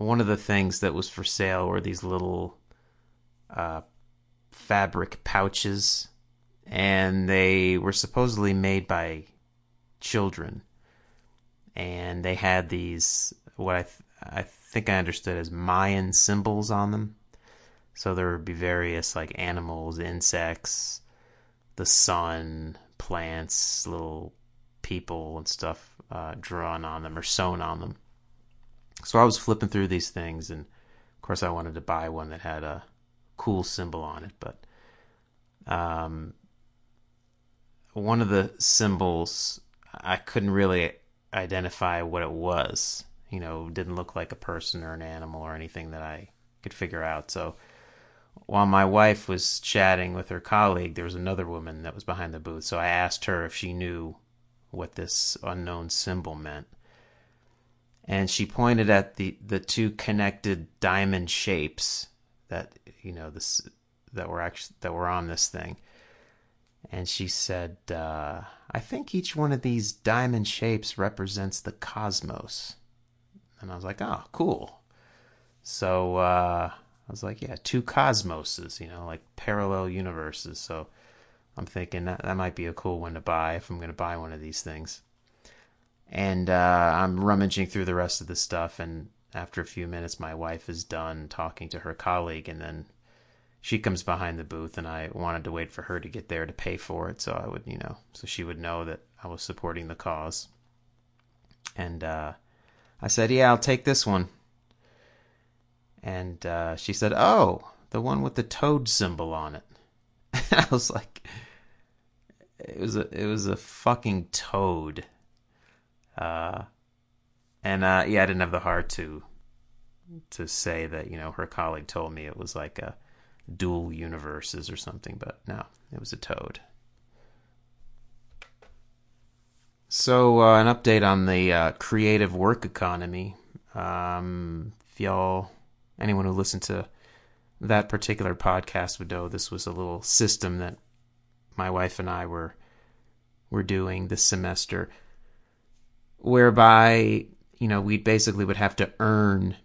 one of the things that was for sale were these little uh, fabric pouches. And they were supposedly made by children. And they had these, what I, th- I think I understood as Mayan symbols on them. So there would be various like animals, insects, the sun, plants, little people and stuff uh, drawn on them or sewn on them. So I was flipping through these things, and of course I wanted to buy one that had a cool symbol on it, but um, one of the symbols I couldn't really identify what it was. You know, didn't look like a person or an animal or anything that I could figure out. So while my wife was chatting with her colleague, there was another woman that was behind the booth. So I asked her if she knew what this unknown symbol meant. And she pointed at the, the two connected diamond shapes that you know this that were actually that were on this thing. And she said, uh, "I think each one of these diamond shapes represents the cosmos." And I was like, "Oh, cool." So uh, I was like, yeah, two cosmoses, you know, like parallel universes. So I'm thinking that, that might be a cool one to buy if I'm going to buy one of these things. And uh, I'm rummaging through the rest of the stuff, and after a few minutes, my wife is done talking to her colleague, and then she comes behind the booth, and I wanted to wait for her to get there to pay for it, so I would, you know, so she would know that I was supporting the cause. And uh, I said, "Yeah, I'll take this one." And uh, she said, "Oh, the one with the toad symbol on it." I was like, "It was a it was a fucking toad." Uh, and uh, yeah, I didn't have the heart to to say that you know her colleague told me it was like a dual universes or something, but no, it was a toad. So, uh, an update on the uh, creative work economy. Um, if y'all anyone who listened to that particular podcast would know this was a little system that my wife and I were were doing this semester whereby you know we basically would have to earn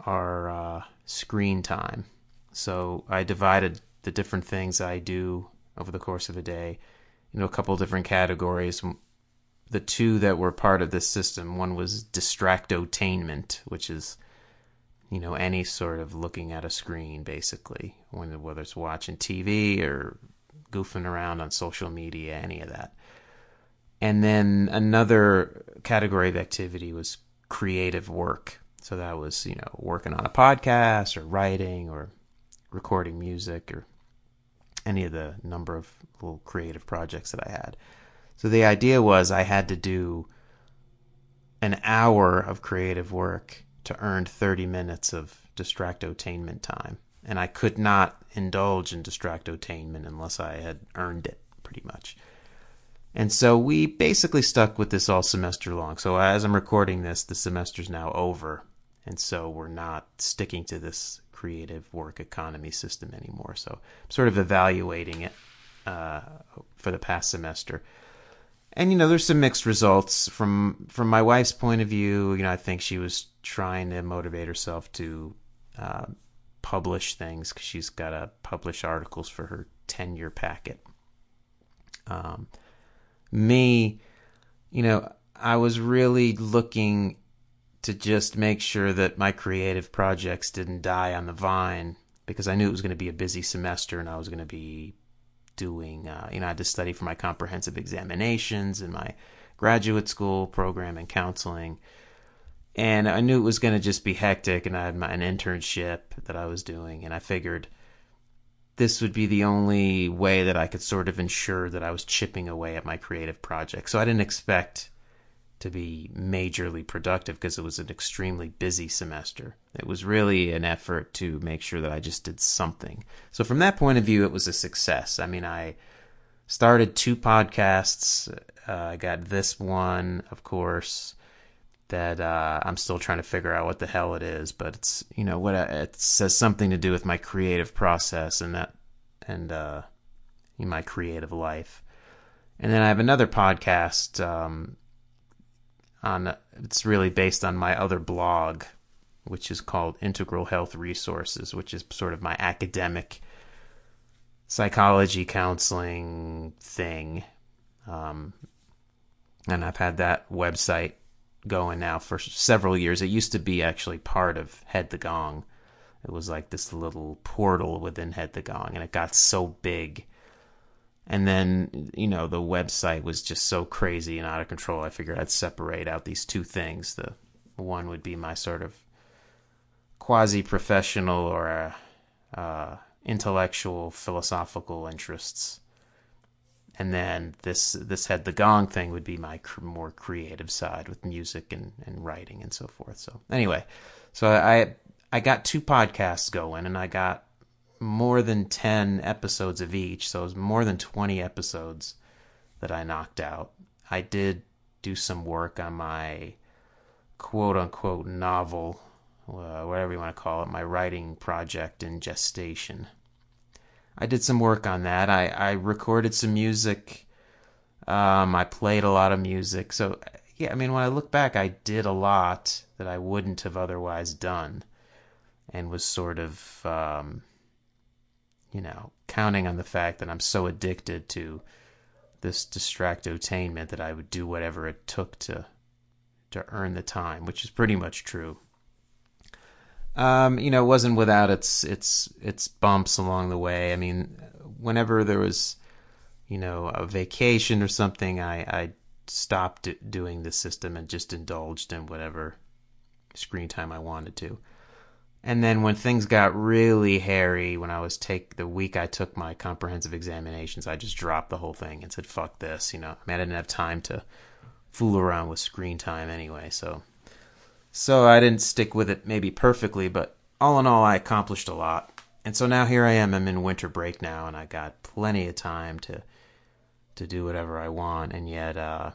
our uh, screen time. So i divided the different things i do over the course of a day into a couple different categories. The two that were part of this system one was distractotainment which is you know any sort of looking at a screen basically whether it's watching TV or goofing around on social media any of that and then another category of activity was creative work so that was you know working on a podcast or writing or recording music or any of the number of little creative projects that I had so the idea was I had to do an hour of creative work to earn 30 minutes of distractotainment time. And I could not indulge in distractotainment unless I had earned it, pretty much. And so we basically stuck with this all semester long. So as I'm recording this, the semester's now over. And so we're not sticking to this creative work economy system anymore. So I'm sort of evaluating it uh, for the past semester and you know there's some mixed results from from my wife's point of view you know i think she was trying to motivate herself to uh, publish things because she's got to publish articles for her tenure packet um, me you know i was really looking to just make sure that my creative projects didn't die on the vine because i knew it was going to be a busy semester and i was going to be doing, uh, you know, I had to study for my comprehensive examinations and my graduate school program and counseling. And I knew it was going to just be hectic, and I had my, an internship that I was doing, and I figured this would be the only way that I could sort of ensure that I was chipping away at my creative project. So I didn't expect to be majorly productive because it was an extremely busy semester. It was really an effort to make sure that I just did something. So from that point of view, it was a success. I mean, I started two podcasts. Uh, I got this one, of course, that uh, I'm still trying to figure out what the hell it is, but it's you know what I, it says something to do with my creative process and that and uh, my creative life. And then I have another podcast um, on it's really based on my other blog which is called Integral Health Resources, which is sort of my academic psychology counseling thing. Um, and I've had that website going now for several years. It used to be actually part of Head the Gong. It was like this little portal within Head the Gong, and it got so big and then, you know, the website was just so crazy and out of control. I figured I'd separate out these two things. The one would be my sort of quasi professional or uh, intellectual philosophical interests. And then this this Head the Gong thing would be my cr- more creative side with music and, and writing and so forth. So anyway, so I I got two podcasts going and I got more than 10 episodes of each, so it was more than 20 episodes that I knocked out. I did do some work on my quote unquote novel, uh, whatever you want to call it, my writing project in gestation. I did some work on that. I, I recorded some music. Um, I played a lot of music. So, yeah, I mean, when I look back, I did a lot that I wouldn't have otherwise done and was sort of um, you know, counting on the fact that I'm so addicted to this distractotainment that I would do whatever it took to to earn the time, which is pretty much true. Um, you know, it wasn't without its its its bumps along the way. I mean, whenever there was, you know, a vacation or something, I I stopped doing the system and just indulged in whatever screen time I wanted to. And then when things got really hairy, when I was take the week I took my comprehensive examinations, I just dropped the whole thing and said, "Fuck this," you know. I mean, I didn't have time to fool around with screen time anyway, so so I didn't stick with it maybe perfectly, but all in all, I accomplished a lot. And so now here I am. I'm in winter break now, and I got plenty of time to to do whatever I want. And yet, uh,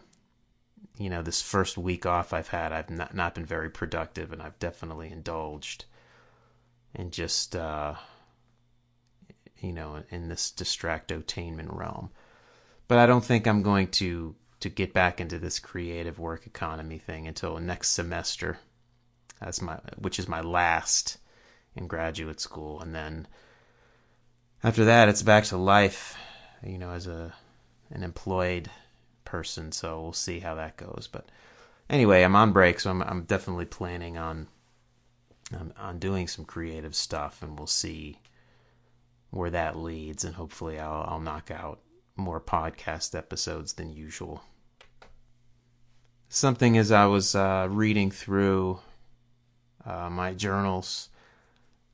you know, this first week off I've had, I've not not been very productive, and I've definitely indulged and just uh, you know in this distractotainment realm. But I don't think I'm going to to get back into this creative work economy thing until next semester. That's my which is my last in graduate school, and then after that it's back to life. You know, as a an employed person, so we'll see how that goes. But anyway, I'm on break, so I'm I'm definitely planning on um, on doing some creative stuff, and we'll see where that leads. And hopefully, I'll, I'll knock out more podcast episodes than usual. Something as I was uh, reading through uh, my journals,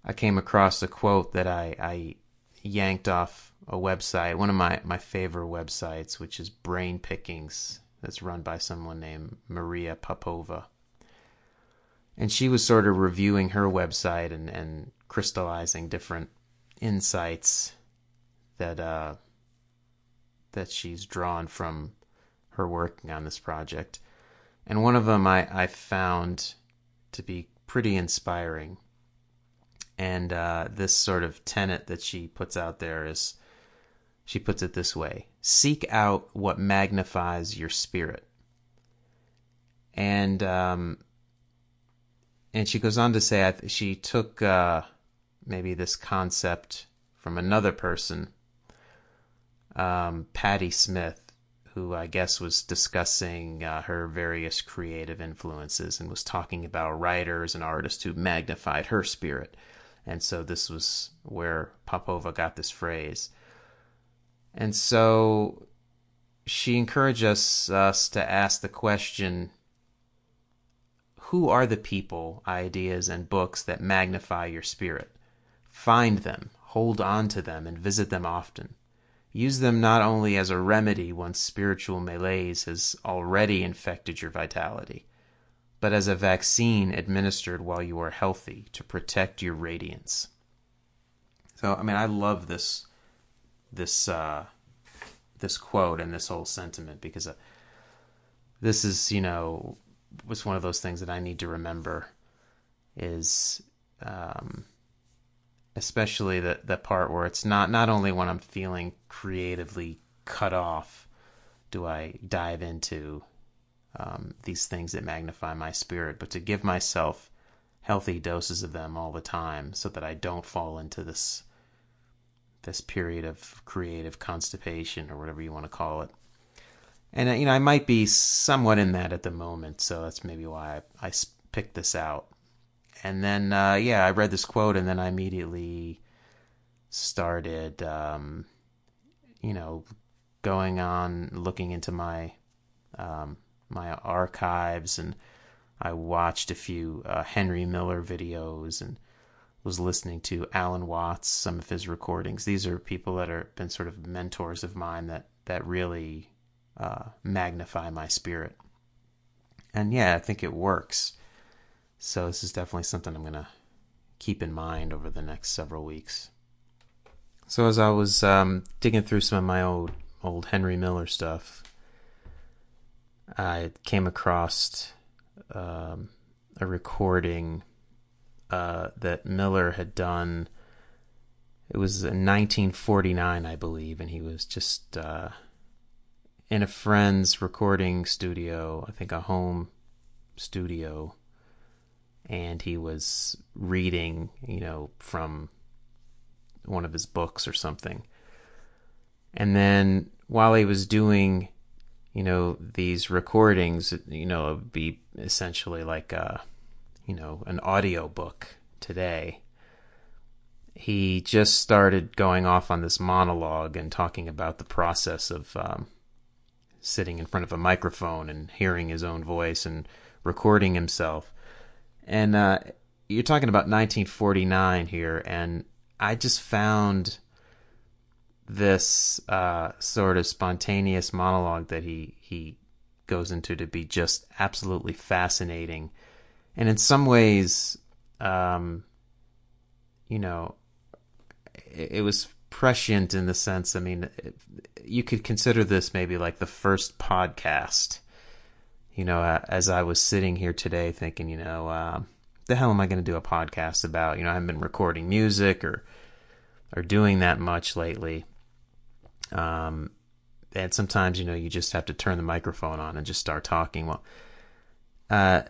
I came across a quote that I, I yanked off a website, one of my, my favorite websites, which is Brain Pickings, that's run by someone named Maria Popova and she was sort of reviewing her website and, and crystallizing different insights that uh, that she's drawn from her working on this project. And one of them I, I found to be pretty inspiring. And uh, this sort of tenet that she puts out there is she puts it this way seek out what magnifies your spirit. And um, and she goes on to say th- she took uh, maybe this concept from another person, um, Patti Smith, who I guess was discussing uh, her various creative influences and was talking about writers and artists who magnified her spirit. And so this was where Popova got this phrase. And so she encouraged us, us to ask the question who are the people, ideas, and books that magnify your spirit? Find them, hold on to them, and visit them often. Use them not only as a remedy once spiritual malaise has already infected your vitality, but as a vaccine administered while you are healthy to protect your radiance. So, I mean, I love this this uh, this quote and this whole sentiment because uh, this is, you know, was one of those things that I need to remember is um, especially the the part where it's not not only when I'm feeling creatively cut off do I dive into um, these things that magnify my spirit, but to give myself healthy doses of them all the time so that I don't fall into this this period of creative constipation or whatever you want to call it. And uh, you know, I might be somewhat in that at the moment, so that's maybe why I, I picked this out. And then, uh, yeah, I read this quote, and then I immediately started, um, you know, going on looking into my um, my archives, and I watched a few uh, Henry Miller videos, and was listening to Alan Watts, some of his recordings. These are people that are been sort of mentors of mine that that really uh, magnify my spirit. And yeah, I think it works. So this is definitely something I'm gonna keep in mind over the next several weeks. So as I was um, digging through some of my old old Henry Miller stuff, I came across um, a recording uh, that Miller had done. It was in 1949, I believe, and he was just uh, in a friend's recording studio, I think a home studio, and he was reading, you know, from one of his books or something. And then while he was doing, you know, these recordings, you know, it would be essentially like a you know, an audio book today, he just started going off on this monologue and talking about the process of um, sitting in front of a microphone and hearing his own voice and recording himself. And uh, you're talking about 1949 here, and I just found this uh, sort of spontaneous monologue that he he goes into to be just absolutely fascinating and in some ways, um, you know, it, it, was prescient in the sense. I mean, it, you could consider this maybe like the first podcast. You know, as I was sitting here today, thinking, you know, uh, the hell am I going to do a podcast about? You know, I haven't been recording music or or doing that much lately. Um, and sometimes, you know, you just have to turn the microphone on and just start talking. Well, uh,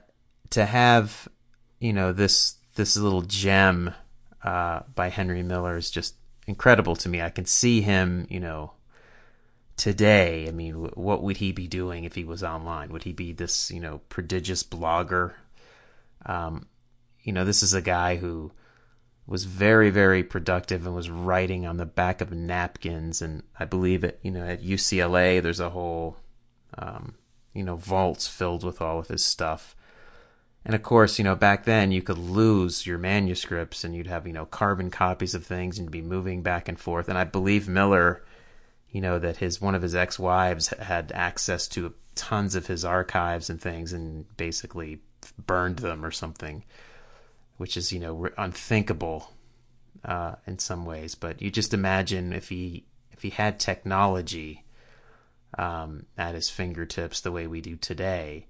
to have you know this this little gem uh, by Henry Miller is just incredible to me. I can see him, you know, today. I mean, what would he be doing if he was online? Would he be this, you know, prodigious blogger? Um, you know, this is a guy who was very, very productive and was writing on the back of napkins. And I believe it, you know, at UCLA, there's a whole, um, you know, vaults filled with all of his stuff. And of course, you know, back then you could lose your manuscripts and you'd have, you know, carbon copies of things and be moving back and forth. And I believe Miller, you know, that his one of his ex-wives had access to tons of his archives and things and basically burned them or something, which is, you know, unthinkable uh, in some ways. But you just imagine if he if he had technology um, at his fingertips the way we do today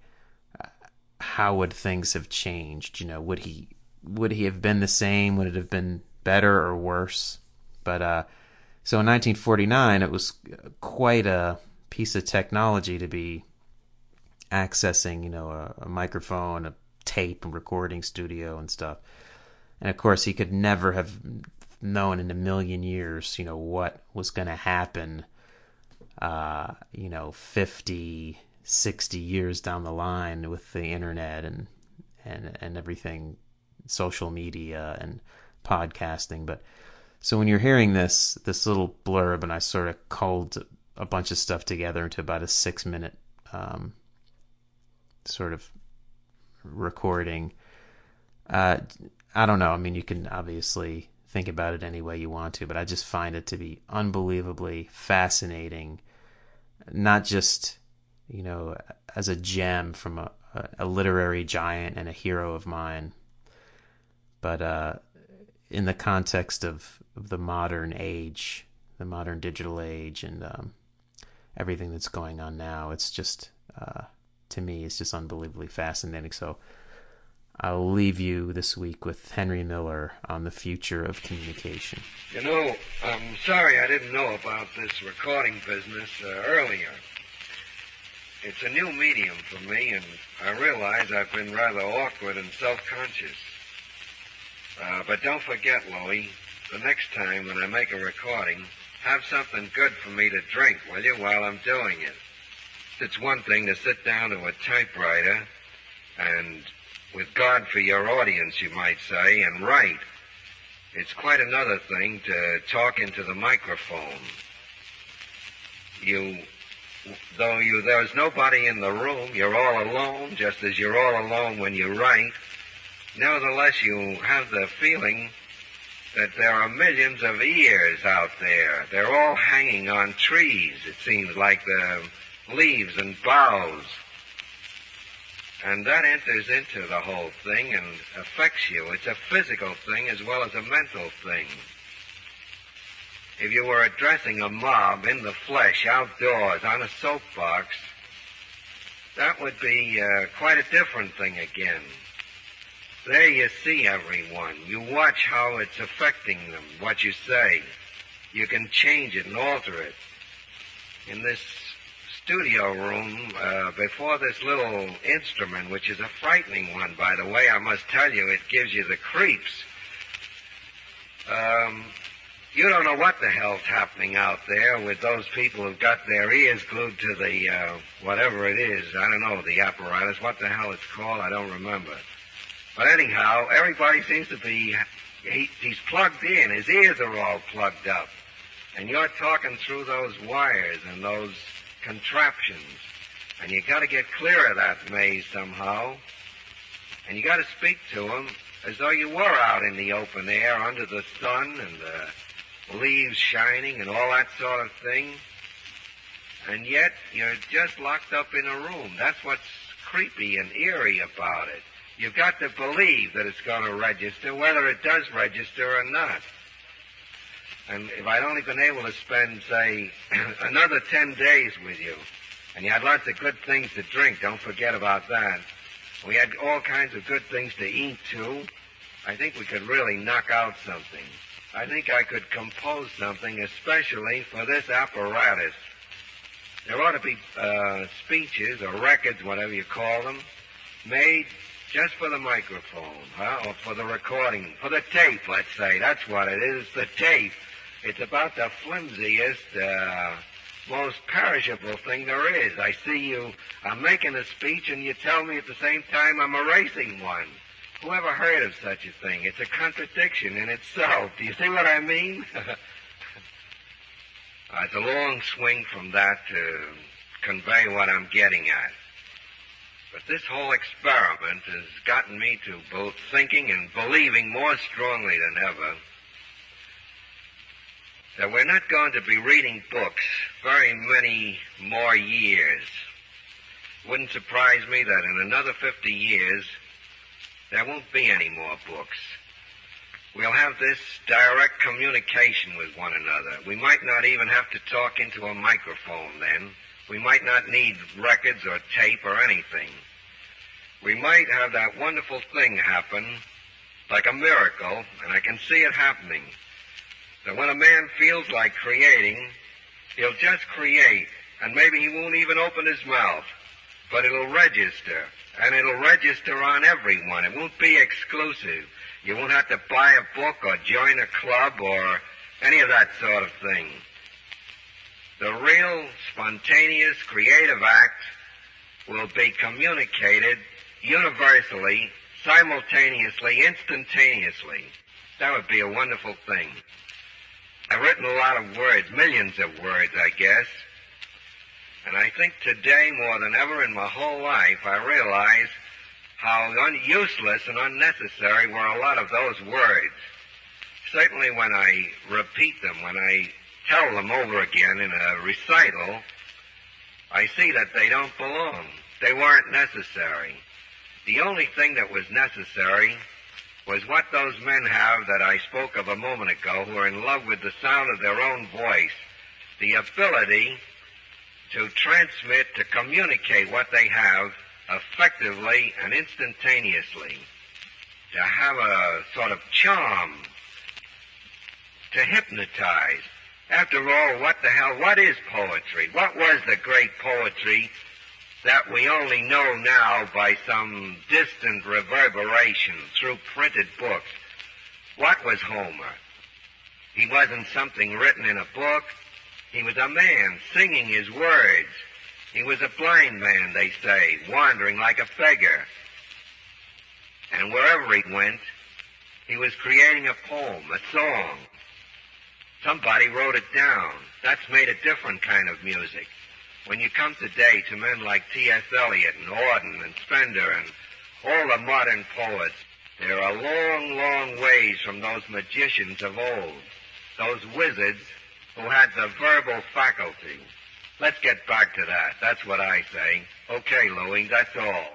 how would things have changed? You know, would he would he have been the same? Would it have been better or worse? But uh, so in 1949, it was quite a piece of technology to be accessing, you know, a, a microphone, a tape, and recording studio and stuff. And of course, he could never have known in a million years, you know, what was going to happen. Uh, you know, 50, 60 years down the line with the internet and and and everything social media and podcasting but so when you're hearing this this little blurb and I sort of culled a bunch of stuff together into about a 6 minute um, sort of recording uh, I don't know I mean you can obviously think about it any way you want to, but I just find it to be unbelievably fascinating. Not just, you know, as a gem from a, a literary giant and a hero of mine, but uh, in the context of, of the modern age, the modern digital age, and um, everything that's going on now, it's just, uh, to me, it's just unbelievably fascinating. So, I'll leave you this week with Henry Miller on the future of communication. You know, I'm sorry I didn't know about this recording business uh, earlier. It's a new medium for me, and I realize I've been rather awkward and self-conscious. Uh, but don't forget, Louie, the next time when I make a recording, have something good for me to drink, will you, while I'm doing it? It's one thing to sit down to a typewriter and with God for your audience, you might say, and write. It's quite another thing to talk into the microphone. You, though you, there's nobody in the room, you're all alone, just as you're all alone when you write. Nevertheless, you have the feeling that there are millions of ears out there. They're all hanging on trees, it seems like the leaves and boughs and that enters into the whole thing and affects you. It's a physical thing as well as a mental thing. If you were addressing a mob in the flesh, outdoors, on a soapbox, that would be uh, quite a different thing again. There you see everyone. You watch how it's affecting them, what you say. You can change it and alter it. In this studio room uh, before this little instrument, which is a frightening one, by the way. I must tell you, it gives you the creeps. Um, you don't know what the hell's happening out there with those people who've got their ears glued to the uh, whatever it is. I don't know the apparatus. What the hell it's called? I don't remember. But anyhow, everybody seems to be. He, he's plugged in. His ears are all plugged up, and you're talking through those wires and those contraptions. And you got to get clear of that maze somehow. And you got to speak to them as though you were out in the open air under the sun and the leaves shining and all that sort of thing. And yet you're just locked up in a room. That's what's creepy and eerie about it. You've got to believe that it's going to register, whether it does register or not. And if I'd only been able to spend, say, another 10 days with you, and you had lots of good things to drink, don't forget about that. We had all kinds of good things to eat, too. I think we could really knock out something. I think I could compose something especially for this apparatus. There ought to be uh, speeches or records, whatever you call them, made just for the microphone, huh? or for the recording, for the tape, let's say. That's what it is, the tape. It's about the flimsiest, uh, most perishable thing there is. I see you, I'm making a speech and you tell me at the same time I'm erasing one. Who ever heard of such a thing? It's a contradiction in itself. Do you see what I mean? uh, it's a long swing from that to convey what I'm getting at. But this whole experiment has gotten me to both thinking and believing more strongly than ever that we're not going to be reading books very many more years. Wouldn't surprise me that in another 50 years, there won't be any more books. We'll have this direct communication with one another. We might not even have to talk into a microphone then. We might not need records or tape or anything. We might have that wonderful thing happen like a miracle, and I can see it happening that when a man feels like creating, he'll just create, and maybe he won't even open his mouth, but it'll register, and it'll register on everyone. It won't be exclusive. You won't have to buy a book or join a club or any of that sort of thing. The real, spontaneous, creative act will be communicated universally, simultaneously, instantaneously. That would be a wonderful thing. I've written a lot of words, millions of words, I guess. And I think today, more than ever in my whole life, I realize how un- useless and unnecessary were a lot of those words. certainly when I repeat them, when I tell them over again in a recital, I see that they don't belong. They weren't necessary. The only thing that was necessary was what those men have that I spoke of a moment ago who are in love with the sound of their own voice. The ability to transmit, to communicate what they have effectively and instantaneously. To have a sort of charm. To hypnotize. After all, what the hell, what is poetry? What was the great poetry that we only know now by some distant reverberation through printed books? What was Homer? He wasn't something written in a book. He was a man singing his words. He was a blind man, they say, wandering like a beggar. And wherever he went, he was creating a poem, a song. Somebody wrote it down. That's made a different kind of music. When you come today to men like T.S. Eliot and Auden and Spender and all the modern poets, they're a long, long ways from those magicians of old, those wizards who had the verbal faculty. Let's get back to that. That's what I say. Okay, Louie, that's all.